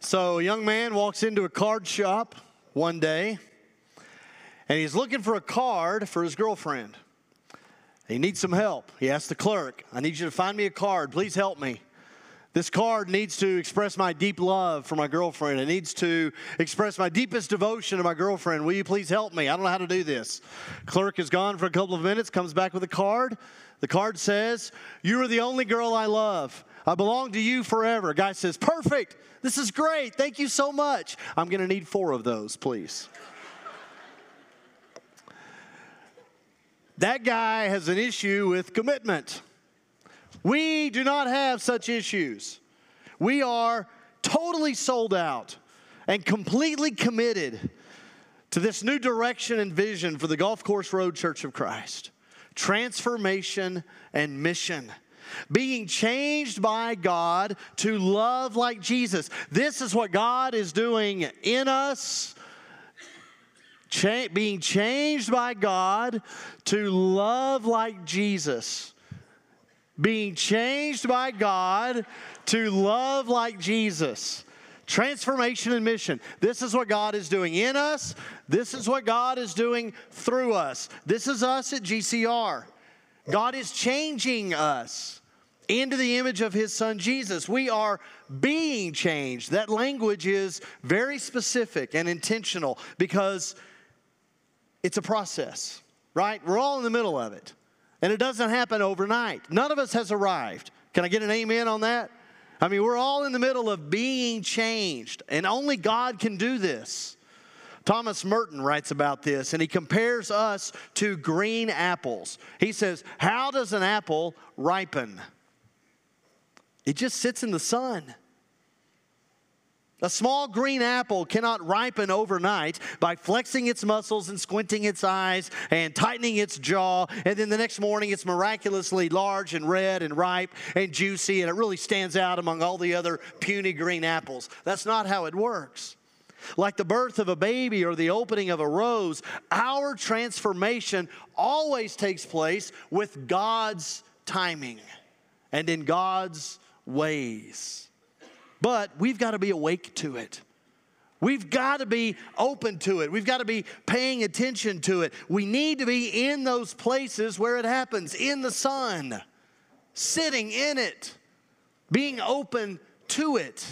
So, a young man walks into a card shop one day and he's looking for a card for his girlfriend. He needs some help. He asks the clerk, I need you to find me a card. Please help me. This card needs to express my deep love for my girlfriend. It needs to express my deepest devotion to my girlfriend. Will you please help me? I don't know how to do this. Clerk is gone for a couple of minutes, comes back with a card. The card says, You are the only girl I love. I belong to you forever. Guy says, Perfect. This is great. Thank you so much. I'm going to need four of those, please. that guy has an issue with commitment. We do not have such issues. We are totally sold out and completely committed to this new direction and vision for the Golf Course Road Church of Christ transformation and mission. Being changed by God to love like Jesus. This is what God is doing in us Cha- being changed by God to love like Jesus. Being changed by God to love like Jesus. Transformation and mission. This is what God is doing in us. This is what God is doing through us. This is us at GCR. God is changing us into the image of his son Jesus. We are being changed. That language is very specific and intentional because it's a process, right? We're all in the middle of it. And it doesn't happen overnight. None of us has arrived. Can I get an amen on that? I mean, we're all in the middle of being changed, and only God can do this. Thomas Merton writes about this, and he compares us to green apples. He says, How does an apple ripen? It just sits in the sun. A small green apple cannot ripen overnight by flexing its muscles and squinting its eyes and tightening its jaw, and then the next morning it's miraculously large and red and ripe and juicy, and it really stands out among all the other puny green apples. That's not how it works. Like the birth of a baby or the opening of a rose, our transformation always takes place with God's timing and in God's ways. But we've got to be awake to it. We've got to be open to it. We've got to be paying attention to it. We need to be in those places where it happens, in the sun, sitting in it, being open to it.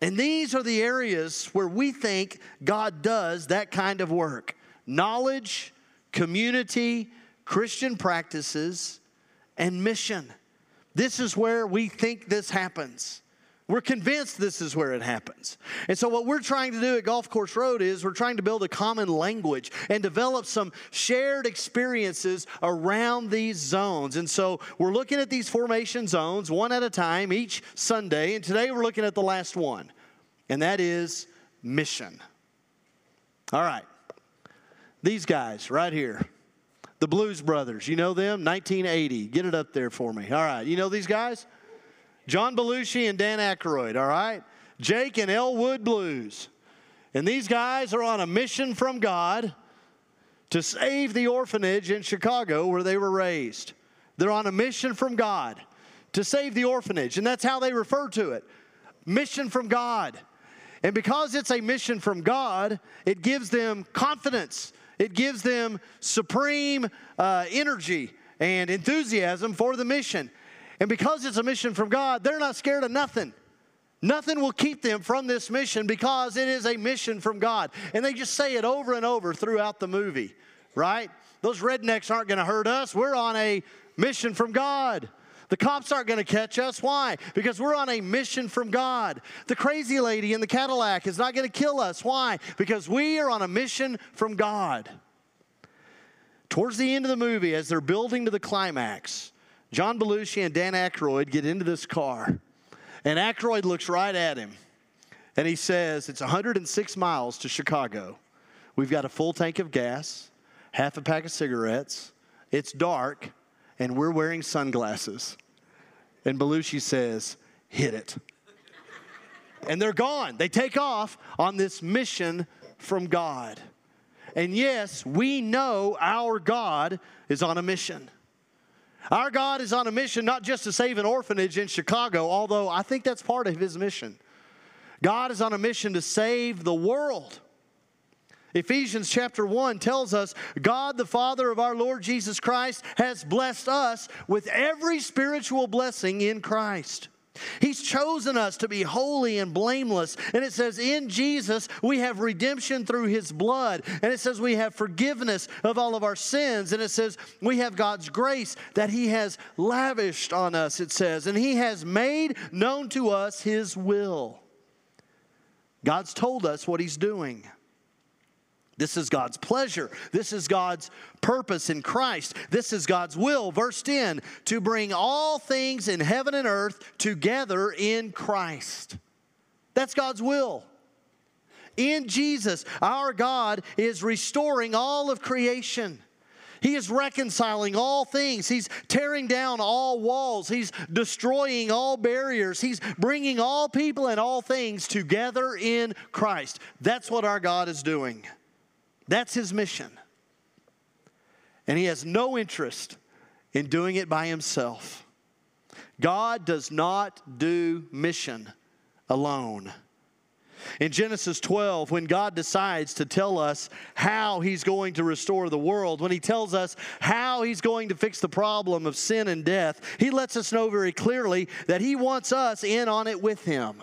And these are the areas where we think God does that kind of work knowledge, community, Christian practices, and mission. This is where we think this happens. We're convinced this is where it happens. And so, what we're trying to do at Golf Course Road is we're trying to build a common language and develop some shared experiences around these zones. And so, we're looking at these formation zones one at a time each Sunday. And today, we're looking at the last one, and that is mission. All right. These guys right here. The Blues Brothers, you know them? 1980. Get it up there for me. All right. You know these guys? John Belushi and Dan Aykroyd, all right? Jake and Elwood Blues. And these guys are on a mission from God to save the orphanage in Chicago where they were raised. They're on a mission from God to save the orphanage, and that's how they refer to it mission from God. And because it's a mission from God, it gives them confidence it gives them supreme uh, energy and enthusiasm for the mission. And because it's a mission from God, they're not scared of nothing. Nothing will keep them from this mission because it is a mission from God. And they just say it over and over throughout the movie, right? Those rednecks aren't going to hurt us. We're on a mission from God. The cops aren't going to catch us. Why? Because we're on a mission from God. The crazy lady in the Cadillac is not going to kill us. Why? Because we are on a mission from God. Towards the end of the movie, as they're building to the climax, John Belushi and Dan Aykroyd get into this car, and Aykroyd looks right at him, and he says, It's 106 miles to Chicago. We've got a full tank of gas, half a pack of cigarettes, it's dark, and we're wearing sunglasses. And Belushi says, hit it. and they're gone. They take off on this mission from God. And yes, we know our God is on a mission. Our God is on a mission not just to save an orphanage in Chicago, although I think that's part of his mission. God is on a mission to save the world. Ephesians chapter 1 tells us God, the Father of our Lord Jesus Christ, has blessed us with every spiritual blessing in Christ. He's chosen us to be holy and blameless. And it says, in Jesus, we have redemption through his blood. And it says, we have forgiveness of all of our sins. And it says, we have God's grace that he has lavished on us, it says. And he has made known to us his will. God's told us what he's doing. This is God's pleasure. This is God's purpose in Christ. This is God's will. Verse 10 to bring all things in heaven and earth together in Christ. That's God's will. In Jesus, our God is restoring all of creation. He is reconciling all things. He's tearing down all walls. He's destroying all barriers. He's bringing all people and all things together in Christ. That's what our God is doing. That's his mission. And he has no interest in doing it by himself. God does not do mission alone. In Genesis 12, when God decides to tell us how He's going to restore the world, when He tells us how He's going to fix the problem of sin and death, He lets us know very clearly that He wants us in on it with Him.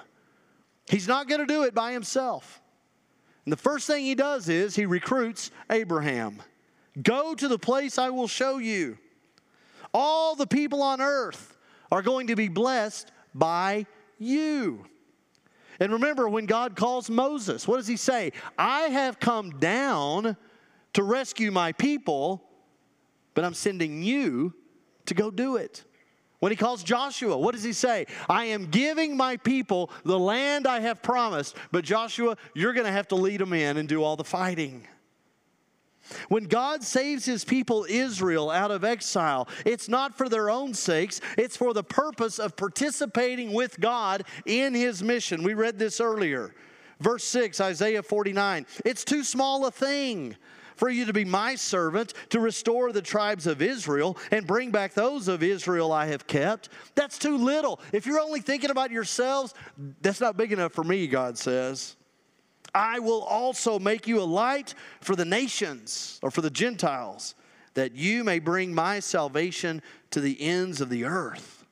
He's not going to do it by Himself. And the first thing he does is he recruits Abraham Go to the place I will show you. All the people on earth are going to be blessed by you. And remember, when God calls Moses, what does he say? I have come down to rescue my people, but I'm sending you to go do it. When he calls Joshua, what does he say? I am giving my people the land I have promised, but Joshua, you're going to have to lead them in and do all the fighting. When God saves his people Israel out of exile, it's not for their own sakes, it's for the purpose of participating with God in his mission. We read this earlier. Verse 6, Isaiah 49. It's too small a thing for you to be my servant to restore the tribes of Israel and bring back those of Israel I have kept. That's too little. If you're only thinking about yourselves, that's not big enough for me, God says. I will also make you a light for the nations or for the Gentiles, that you may bring my salvation to the ends of the earth.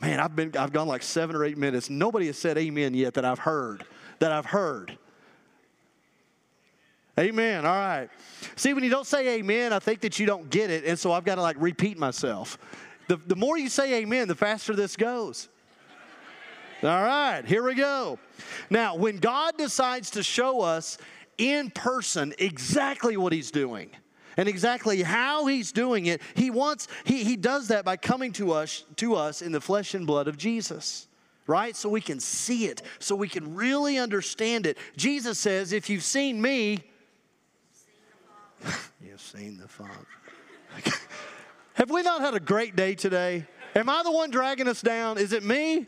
Man, I've been I've gone like seven or eight minutes. Nobody has said amen yet that I've heard. That I've heard. Amen. All right. See, when you don't say amen, I think that you don't get it. And so I've got to like repeat myself. The, the more you say amen, the faster this goes. All right, here we go. Now, when God decides to show us in person exactly what He's doing, and exactly how he's doing it he wants he, he does that by coming to us to us in the flesh and blood of jesus right so we can see it so we can really understand it jesus says if you've seen me You've seen the Father. Have we not had a great day today? Am I the one dragging us down? Is it me?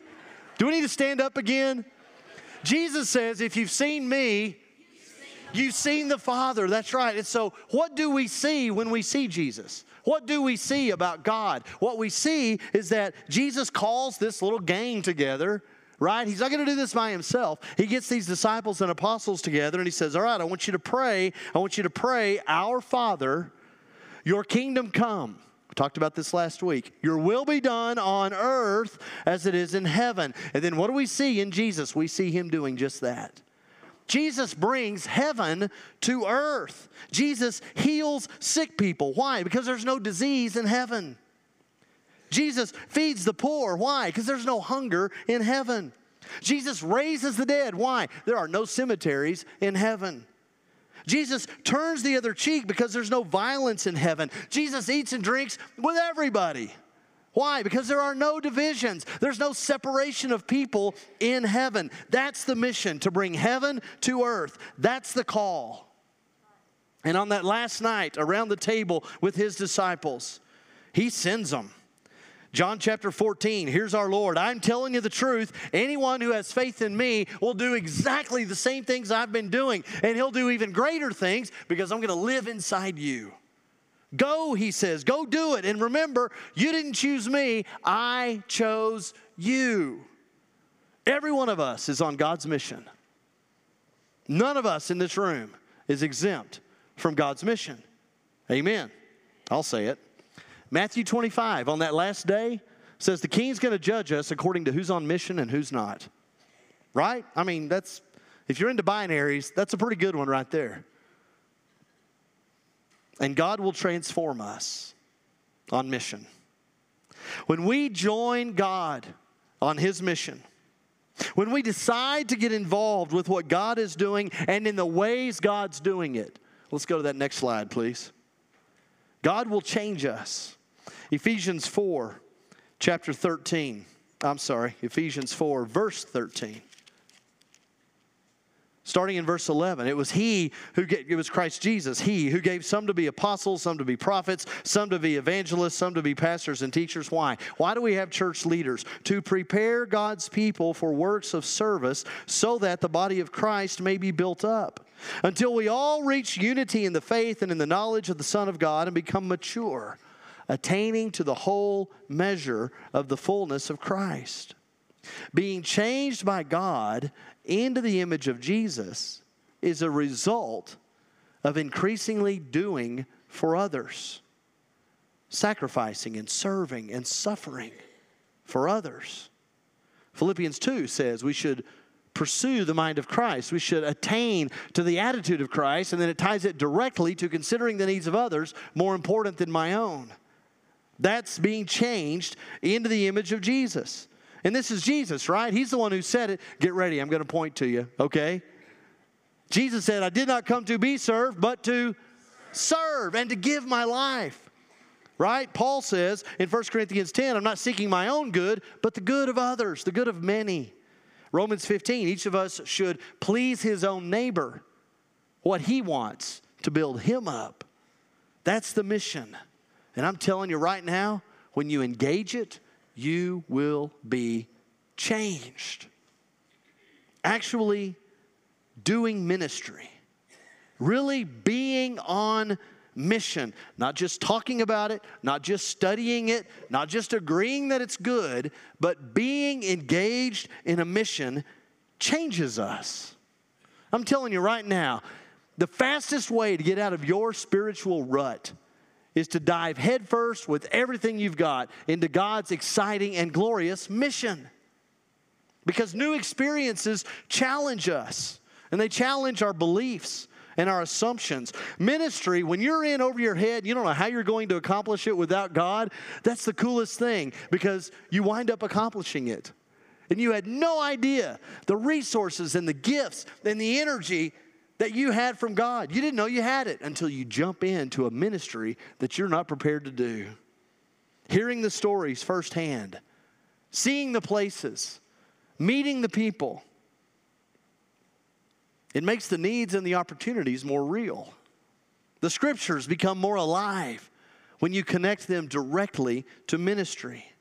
Do we need to stand up again? Jesus says, if you've seen me, you've seen the Father. That's right. And so, what do we see when we see Jesus? What do we see about God? What we see is that Jesus calls this little gang together right? He's not going to do this by himself. He gets these disciples and apostles together and he says, All right, I want you to pray. I want you to pray, Our Father, your kingdom come. We talked about this last week. Your will be done on earth as it is in heaven. And then what do we see in Jesus? We see him doing just that. Jesus brings heaven to earth. Jesus heals sick people. Why? Because there's no disease in heaven. Jesus feeds the poor. Why? Because there's no hunger in heaven. Jesus raises the dead. Why? There are no cemeteries in heaven. Jesus turns the other cheek because there's no violence in heaven. Jesus eats and drinks with everybody. Why? Because there are no divisions. There's no separation of people in heaven. That's the mission to bring heaven to earth. That's the call. And on that last night around the table with his disciples, he sends them. John chapter 14, here's our Lord. I'm telling you the truth. Anyone who has faith in me will do exactly the same things I've been doing, and he'll do even greater things because I'm going to live inside you. Go, he says, go do it. And remember, you didn't choose me, I chose you. Every one of us is on God's mission. None of us in this room is exempt from God's mission. Amen. I'll say it. Matthew 25, on that last day, says the king's going to judge us according to who's on mission and who's not. Right? I mean, that's, if you're into binaries, that's a pretty good one right there. And God will transform us on mission. When we join God on His mission, when we decide to get involved with what God is doing and in the ways God's doing it, let's go to that next slide, please. God will change us. Ephesians 4, chapter 13. I'm sorry, Ephesians 4, verse 13 starting in verse 11 it was he who gave, it was christ jesus he who gave some to be apostles some to be prophets some to be evangelists some to be pastors and teachers. Why? Why do we have church leaders? To prepare god's people for works of service so that the body of christ may be built up. Until we all reach unity in the faith and in the knowledge of the son of god and become mature attaining to the whole measure of the fullness of christ being changed by God into the image of Jesus is a result of increasingly doing for others, sacrificing and serving and suffering for others. Philippians 2 says we should pursue the mind of Christ. We should attain to the attitude of Christ, and then it ties it directly to considering the needs of others more important than my own. That's being changed into the image of Jesus. And this is Jesus, right? He's the one who said it. Get ready, I'm going to point to you, okay? Jesus said, I did not come to be served, but to serve and to give my life. Right? Paul says in 1 Corinthians 10, I'm not seeking my own good, but the good of others, the good of many. Romans 15, each of us should please his own neighbor, what he wants to build him up. That's the mission. And I'm telling you right now, when you engage it, you will be changed. Actually, doing ministry, really being on mission, not just talking about it, not just studying it, not just agreeing that it's good, but being engaged in a mission changes us. I'm telling you right now, the fastest way to get out of your spiritual rut is to dive headfirst with everything you've got into God's exciting and glorious mission. Because new experiences challenge us and they challenge our beliefs and our assumptions. Ministry, when you're in over your head, you don't know how you're going to accomplish it without God, that's the coolest thing because you wind up accomplishing it. And you had no idea the resources and the gifts and the energy that you had from God. You didn't know you had it until you jump into a ministry that you're not prepared to do. Hearing the stories firsthand, seeing the places, meeting the people, it makes the needs and the opportunities more real. The scriptures become more alive when you connect them directly to ministry.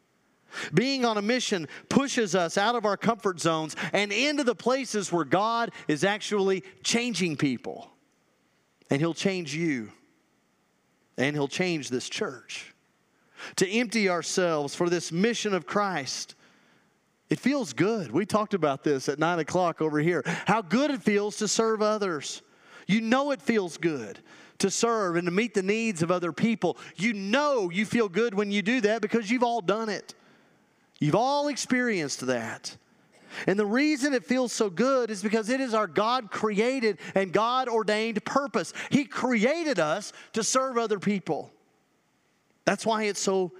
Being on a mission pushes us out of our comfort zones and into the places where God is actually changing people. And He'll change you, and He'll change this church. To empty ourselves for this mission of Christ, it feels good. We talked about this at nine o'clock over here. How good it feels to serve others. You know it feels good to serve and to meet the needs of other people. You know you feel good when you do that because you've all done it. You've all experienced that. And the reason it feels so good is because it is our God created and God ordained purpose. He created us to serve other people. That's why it's so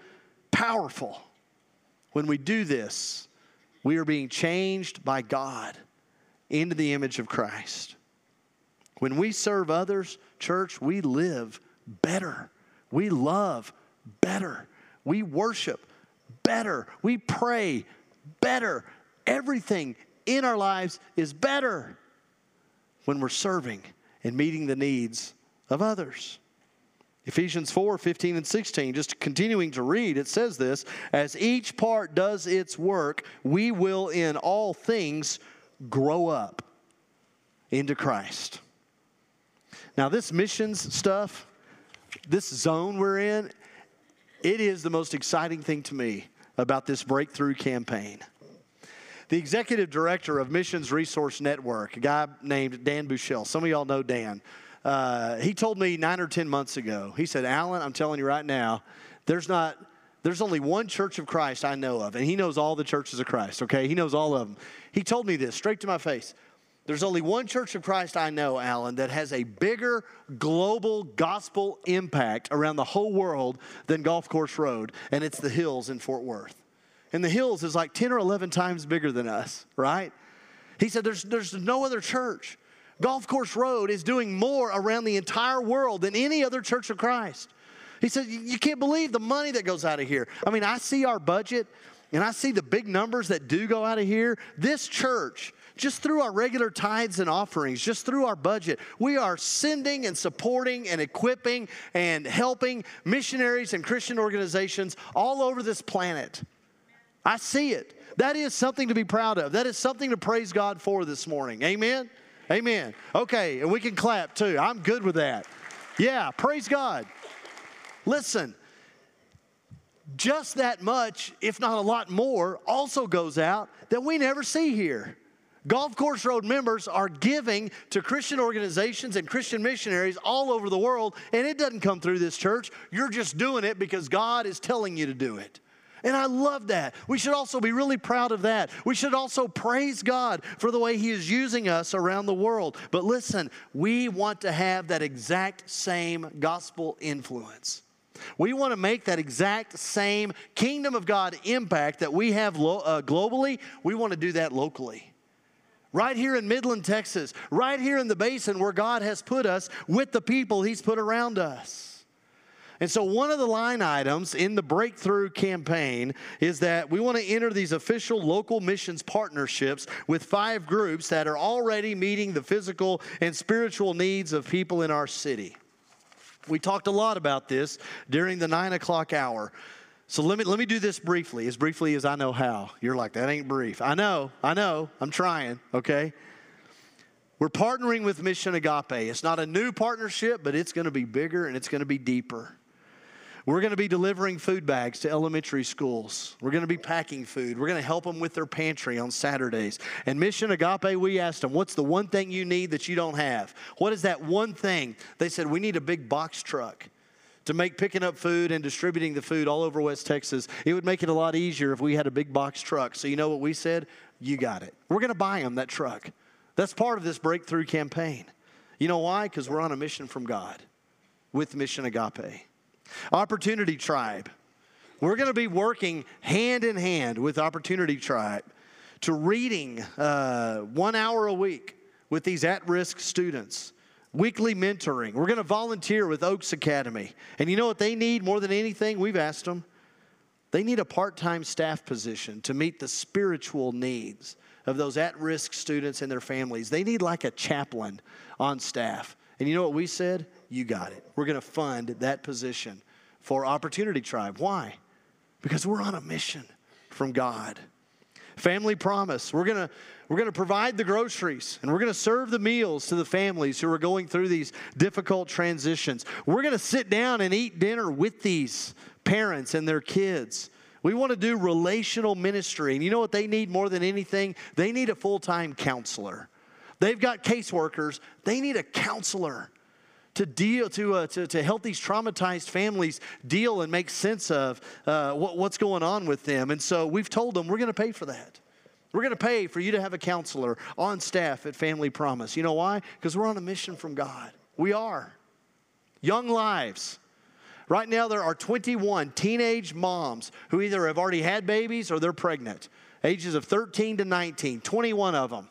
powerful. When we do this, we are being changed by God into the image of Christ. When we serve others, church, we live better. We love better. We worship better. We pray better. Everything in our lives is better when we're serving and meeting the needs of others. Ephesians 4 15 and 16, just continuing to read, it says this As each part does its work, we will in all things grow up into Christ. Now, this missions stuff, this zone we're in, it is the most exciting thing to me about this breakthrough campaign. the executive director of Missions Resource Network, a guy named Dan Bouchelle. Some of y'all know Dan. Uh, he told me nine or 10 months ago, he said, Alan, I'm telling you right now, there's not, there's only one church of Christ I know of, and he knows all the churches of Christ, okay? He knows all of them. He told me this straight to my face. There's only one church of Christ I know, Alan, that has a bigger global gospel impact around the whole world than Golf Course Road, and it's the Hills in Fort Worth. And the Hills is like 10 or 11 times bigger than us, right? He said, There's, there's no other church. Golf Course Road is doing more around the entire world than any other church of Christ. He said, You can't believe the money that goes out of here. I mean, I see our budget and I see the big numbers that do go out of here. This church, just through our regular tithes and offerings, just through our budget, we are sending and supporting and equipping and helping missionaries and Christian organizations all over this planet. I see it. That is something to be proud of. That is something to praise God for this morning. Amen. Amen. Okay, and we can clap too. I'm good with that. Yeah, praise God. Listen, just that much, if not a lot more, also goes out that we never see here. Golf Course Road members are giving to Christian organizations and Christian missionaries all over the world, and it doesn't come through this church. You're just doing it because God is telling you to do it. And I love that. We should also be really proud of that. We should also praise God for the way He is using us around the world. But listen, we want to have that exact same gospel influence. We want to make that exact same kingdom of God impact that we have lo- uh, globally. We want to do that locally. Right here in Midland, Texas, right here in the basin where God has put us with the people He's put around us. And so, one of the line items in the breakthrough campaign is that we want to enter these official local missions partnerships with five groups that are already meeting the physical and spiritual needs of people in our city. We talked a lot about this during the nine o'clock hour. So let me let me do this briefly, as briefly as I know how. You're like, that ain't brief. I know, I know, I'm trying, okay? We're partnering with Mission Agape. It's not a new partnership, but it's going to be bigger and it's going to be deeper. We're going to be delivering food bags to elementary schools. We're going to be packing food. We're going to help them with their pantry on Saturdays. And Mission Agape, we asked them, What's the one thing you need that you don't have? What is that one thing? They said, We need a big box truck to make picking up food and distributing the food all over West Texas. It would make it a lot easier if we had a big box truck. So, you know what we said? You got it. We're going to buy them that truck. That's part of this breakthrough campaign. You know why? Because we're on a mission from God with Mission Agape. Opportunity Tribe. We're going to be working hand in hand with Opportunity Tribe to reading uh, one hour a week with these at risk students, weekly mentoring. We're going to volunteer with Oaks Academy. And you know what they need more than anything? We've asked them. They need a part time staff position to meet the spiritual needs of those at risk students and their families. They need like a chaplain on staff. And you know what we said? You got it. We're going to fund that position for Opportunity Tribe. Why? Because we're on a mission from God. Family promise. We're going to we're going to provide the groceries and we're going to serve the meals to the families who are going through these difficult transitions. We're going to sit down and eat dinner with these parents and their kids. We want to do relational ministry. And you know what they need more than anything? They need a full time counselor. They've got caseworkers, they need a counselor to deal to, uh, to, to help these traumatized families deal and make sense of uh, what, what's going on with them and so we've told them we're going to pay for that we're going to pay for you to have a counselor on staff at family promise. You know why? Because we're on a mission from god. We are. Young lives. Right now there are 21 teenage moms who either have already had babies or they're pregnant. Ages of 13 to 19 21 of them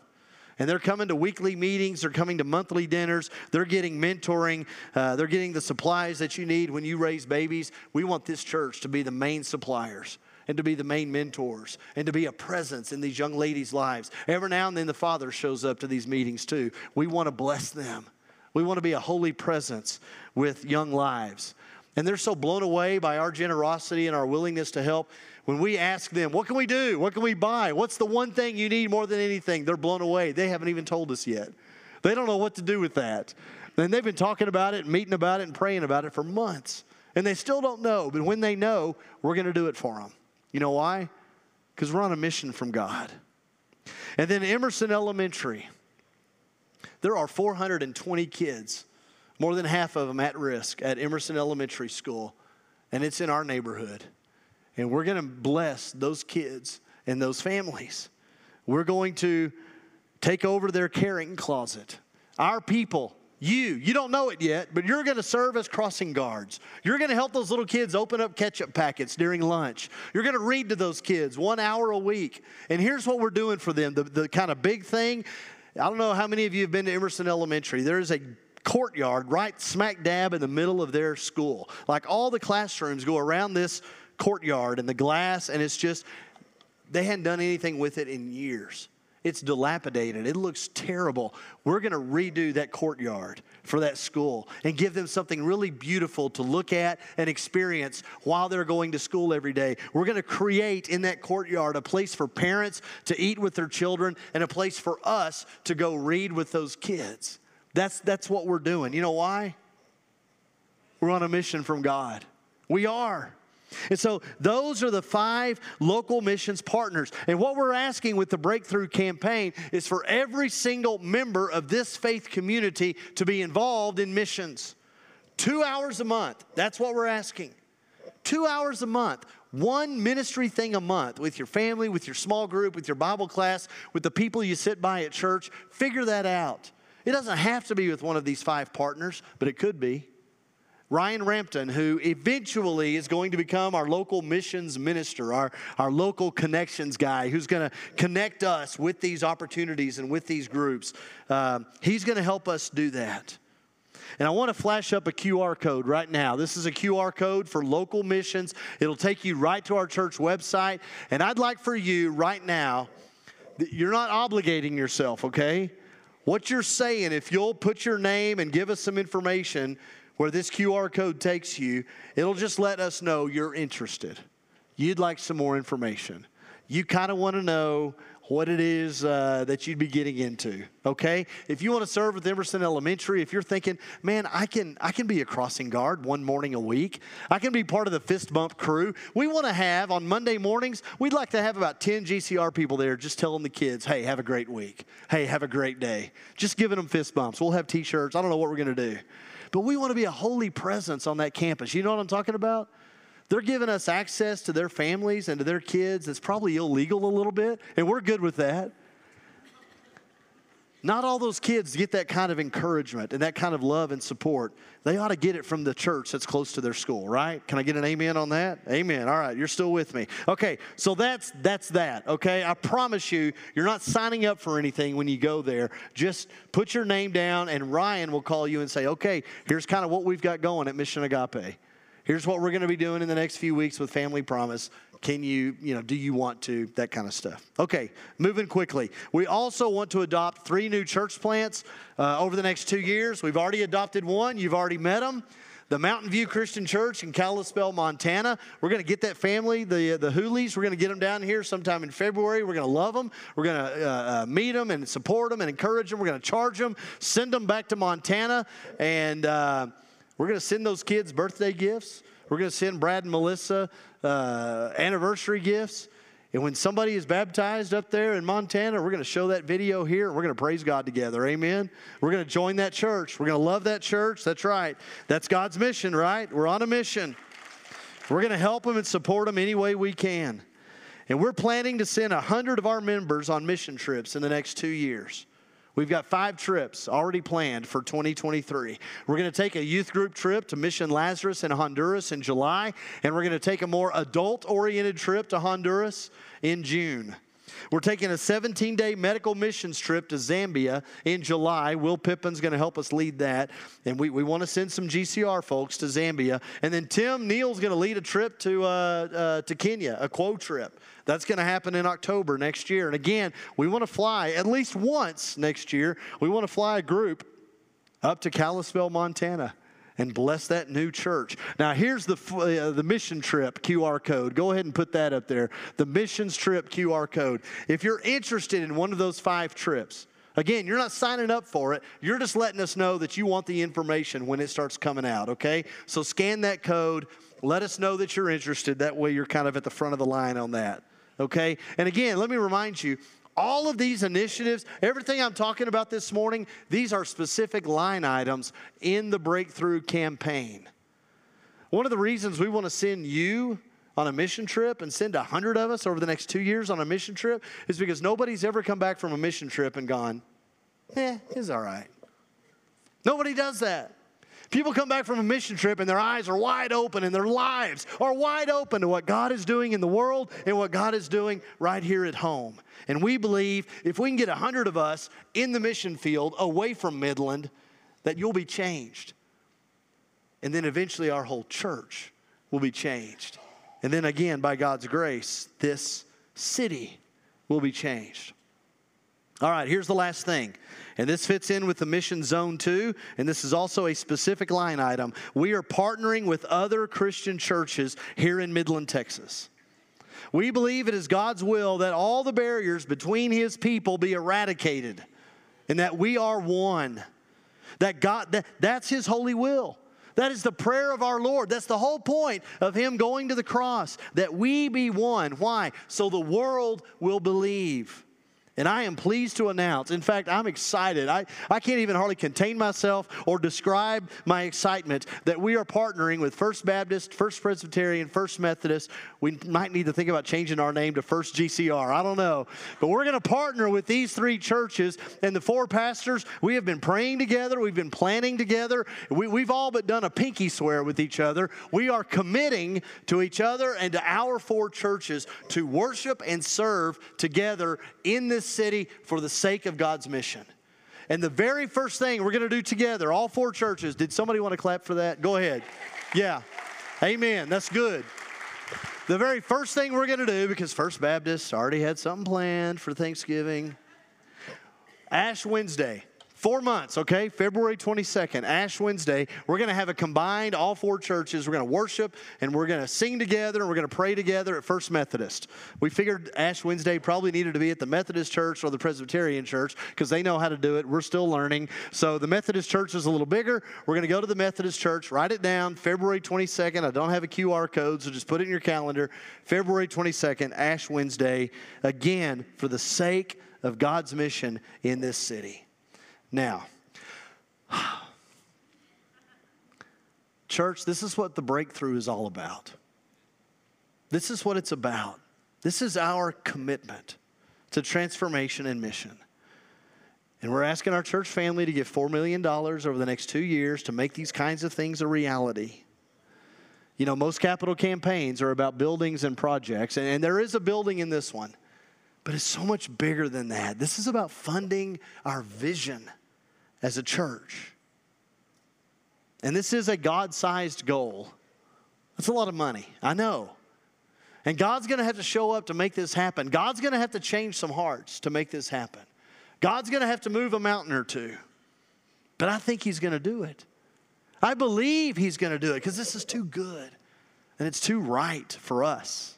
and they're coming to weekly meetings, they're coming to monthly dinners, they're getting mentoring, uh, they're getting the supplies that you need when you raise babies. We want this church to be the main suppliers and to be the main mentors and to be a presence in these young ladies' lives. Every now and then the father shows up to these meetings too. We want to bless them. We want to be a holy presence with young lives. And they're so blown away by our generosity and our willingness to help when we ask them, What can we do? What can we buy? What's the one thing you need more than anything? They're blown away. They haven't even told us yet. They don't know what to do with that. And they've been talking about it, meeting about it, and praying about it for months. And they still don't know. But when they know, we're going to do it for them. You know why? Because we're on a mission from God. And then Emerson Elementary. There are 420 kids, more than half of them at risk at Emerson Elementary School, and it's in our neighborhood. And we're going to bless those kids and those families. We're going to take over their caring closet. Our people you, you don't know it yet, but you're going to serve as crossing guards. You're going to help those little kids open up ketchup packets during lunch. You're going to read to those kids one hour a week. And here's what we're doing for them the, the kind of big thing. I don't know how many of you have been to Emerson Elementary. There's a courtyard right smack dab in the middle of their school. Like all the classrooms go around this courtyard and the glass, and it's just, they hadn't done anything with it in years. It's dilapidated. It looks terrible. We're going to redo that courtyard for that school and give them something really beautiful to look at and experience while they're going to school every day. We're going to create in that courtyard a place for parents to eat with their children and a place for us to go read with those kids. That's, that's what we're doing. You know why? We're on a mission from God. We are. And so those are the five local missions partners. And what we're asking with the Breakthrough campaign is for every single member of this faith community to be involved in missions. Two hours a month. That's what we're asking. Two hours a month. One ministry thing a month with your family, with your small group, with your Bible class, with the people you sit by at church. Figure that out. It doesn't have to be with one of these five partners, but it could be. Ryan Rampton, who eventually is going to become our local missions minister, our, our local connections guy, who's going to connect us with these opportunities and with these groups. Uh, he's going to help us do that. And I want to flash up a QR code right now. This is a QR code for local missions. It'll take you right to our church website. And I'd like for you right now, you're not obligating yourself, okay? What you're saying, if you'll put your name and give us some information, where this QR code takes you, it'll just let us know you're interested. You'd like some more information. You kind of want to know what it is uh, that you'd be getting into okay? If you want to serve with emerson elementary if you're thinking man i can i can be a crossing guard one morning a week. I can be part of the fist bump crew. We want to have on monday mornings we'd like to have about 10 gcr people there just telling the kids hey have a great week. Hey have a great day. Just giving them fist bumps. We'll have t-shirts. I don't know what we're going to do but we want to be a holy presence on that campus. You know what I'm talking about? They're giving us access to their families and to their kids. It's probably illegal a little bit, and we're good with that. Not all those kids get that kind of encouragement and that kind of love and support. They ought to get it from the church that's close to their school, right? Can I get an amen on that? Amen. All right, you're still with me. Okay, so that's that's that. Okay, I promise you, you're not signing up for anything when you go there. Just put your name down, and Ryan will call you and say, "Okay, here's kind of what we've got going at Mission Agape." Here's what we're going to be doing in the next few weeks with Family Promise. Can you, you know, do you want to? That kind of stuff. Okay, moving quickly. We also want to adopt three new church plants uh, over the next two years. We've already adopted one, you've already met them the Mountain View Christian Church in Kalispell, Montana. We're going to get that family, the the Hoolies. We're going to get them down here sometime in February. We're going to love them. We're going to uh, uh, meet them and support them and encourage them. We're going to charge them, send them back to Montana, and uh, we're going to send those kids birthday gifts. We're going to send Brad and Melissa uh, anniversary gifts. And when somebody is baptized up there in Montana, we're going to show that video here we're going to praise God together. Amen. We're going to join that church. We're going to love that church. That's right. That's God's mission, right? We're on a mission. We're going to help them and support them any way we can. And we're planning to send 100 of our members on mission trips in the next two years. We've got five trips already planned for 2023. We're going to take a youth group trip to Mission Lazarus in Honduras in July, and we're going to take a more adult oriented trip to Honduras in June. We're taking a 17 day medical missions trip to Zambia in July. Will Pippin's going to help us lead that. And we, we want to send some GCR folks to Zambia. And then Tim Neal's going to lead a trip to, uh, uh, to Kenya, a Quo trip. That's going to happen in October next year. And again, we want to fly at least once next year. We want to fly a group up to Kalispell, Montana and bless that new church. Now, here's the, uh, the mission trip QR code. Go ahead and put that up there. The missions trip QR code. If you're interested in one of those five trips, Again, you're not signing up for it. You're just letting us know that you want the information when it starts coming out, okay? So scan that code. Let us know that you're interested. That way, you're kind of at the front of the line on that okay? And again, let me remind you All of these initiatives, everything I'm talking about this morning, these are specific line items in the breakthrough campaign. One of the reasons we want to send you on a mission trip and send a hundred of us over the next two years on a mission trip is because nobody's ever come back from a mission trip and gone, eh, it's all right. Nobody does that. People come back from a mission trip and their eyes are wide open and their lives are wide open to what God is doing in the world and what God is doing right here at home. And we believe if we can get a hundred of us in the mission field away from Midland, that you'll be changed. And then eventually our whole church will be changed. And then again, by God's grace, this city will be changed. All right, here's the last thing. And this fits in with the mission zone too. And this is also a specific line item. We are partnering with other Christian churches here in Midland, Texas. We believe it is God's will that all the barriers between his people be eradicated and that we are one. That God, that, that's his holy will. That is the prayer of our Lord. That's the whole point of Him going to the cross, that we be one. Why? So the world will believe. And I am pleased to announce, in fact, I'm excited. I, I can't even hardly contain myself or describe my excitement that we are partnering with First Baptist, First Presbyterian, First Methodist. We might need to think about changing our name to First GCR. I don't know. But we're going to partner with these three churches and the four pastors. We have been praying together, we've been planning together. We, we've all but done a pinky swear with each other. We are committing to each other and to our four churches to worship and serve together in this city for the sake of God's mission. And the very first thing we're going to do together, all four churches, did somebody want to clap for that? Go ahead. Yeah. Amen. That's good. The very first thing we're going to do, because First Baptist already had something planned for Thanksgiving, Ash Wednesday. Four months, okay? February 22nd, Ash Wednesday. We're going to have a combined, all four churches. We're going to worship and we're going to sing together and we're going to pray together at First Methodist. We figured Ash Wednesday probably needed to be at the Methodist church or the Presbyterian church because they know how to do it. We're still learning. So the Methodist church is a little bigger. We're going to go to the Methodist church, write it down, February 22nd. I don't have a QR code, so just put it in your calendar. February 22nd, Ash Wednesday, again, for the sake of God's mission in this city. Now, church, this is what the breakthrough is all about. This is what it's about. This is our commitment to transformation and mission. And we're asking our church family to give $4 million over the next two years to make these kinds of things a reality. You know, most capital campaigns are about buildings and projects, and, and there is a building in this one, but it's so much bigger than that. This is about funding our vision as a church. And this is a God sized goal. That's a lot of money, I know. And God's to have to show up to make this happen. God's to have to change some hearts to make this happen. God's to have to move a mountain or two. But I think He's to do it. I believe He's to do it because this is too good and it's too right for us.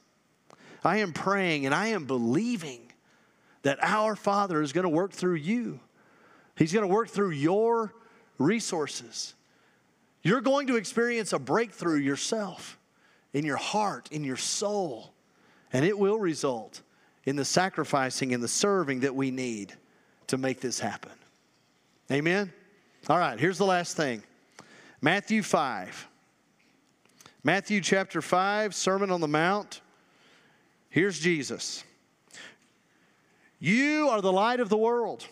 I am praying and I am believing that our Father is going to work through you He's going to work through your resources. You're going to experience a breakthrough yourself in your heart, in your soul, and it will result in the sacrificing and the serving that we need to make this happen. Amen? All right, here's the last thing Matthew 5. Matthew chapter 5, Sermon on the Mount. Here's Jesus. You are the light of the world.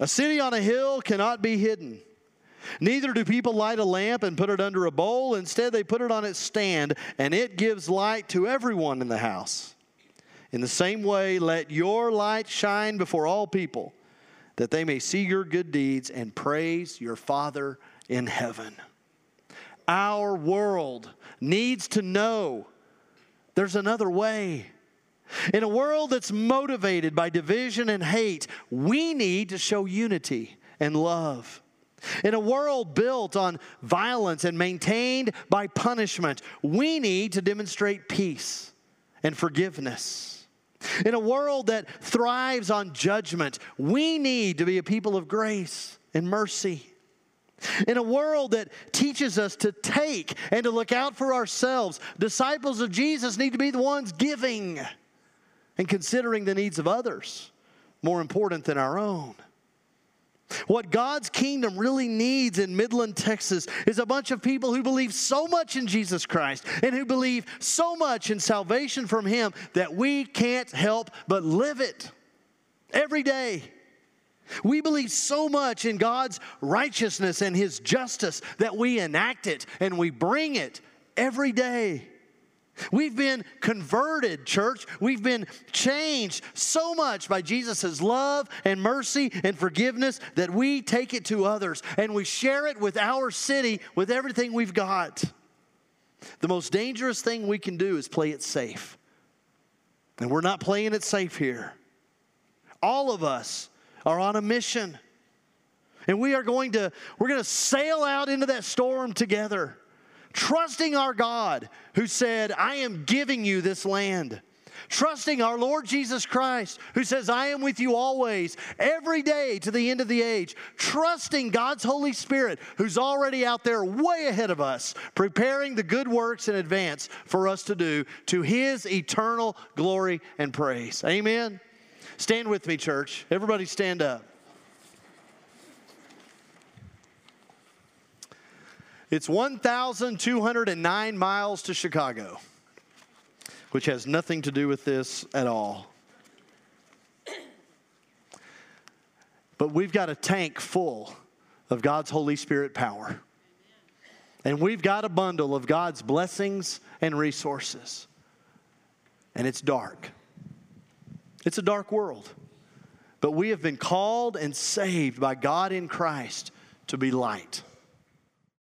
A city on a hill cannot be hidden. Neither do people light a lamp and put it under a bowl. Instead, they put it on its stand, and it gives light to everyone in the house. In the same way, let your light shine before all people, that they may see your good deeds and praise your Father in heaven. Our world needs to know there's another way. In a world that's motivated by division and hate, we need to show unity and love. In a world built on violence and maintained by punishment, we need to demonstrate peace and forgiveness. In a world that thrives on judgment, we need to be a people of grace and mercy. In a world that teaches us to take and to look out for ourselves, disciples of Jesus need to be the ones giving and considering the needs of others more important than our own. What God's kingdom really needs in Midland, Texas is a bunch of people who believe so much in Jesus Christ and who believe so much in salvation from Him that we can't help but live it every day. We believe so much in God's righteousness and His justice that we enact it and we bring it every day. We've been converted, church. We've been changed so much by Jesus' love and mercy and forgiveness that we take it to others and we share it with our city with everything we've got. The most dangerous thing we can do is play it safe. And we're not playing it safe here. All of us are on a mission. And we are going to we're going to sail out into that storm together trusting our God who said, I am giving you this land. Trusting our Lord Jesus Christ, who says, I am with you always, every day to the end of the age. Trusting God's Holy Spirit, who's already out there way ahead of us, preparing the good works in advance for us to do to His eternal glory and praise. Amen. Stand with me, church. Everybody stand up. It's 1,209 miles to Chicago, which has nothing to do with this at all. But we've got a tank full of God's Holy Spirit power. And we've got a bundle of God's blessings and resources. And it's dark. It's a dark world. But we have been called and saved by God in Christ to be light.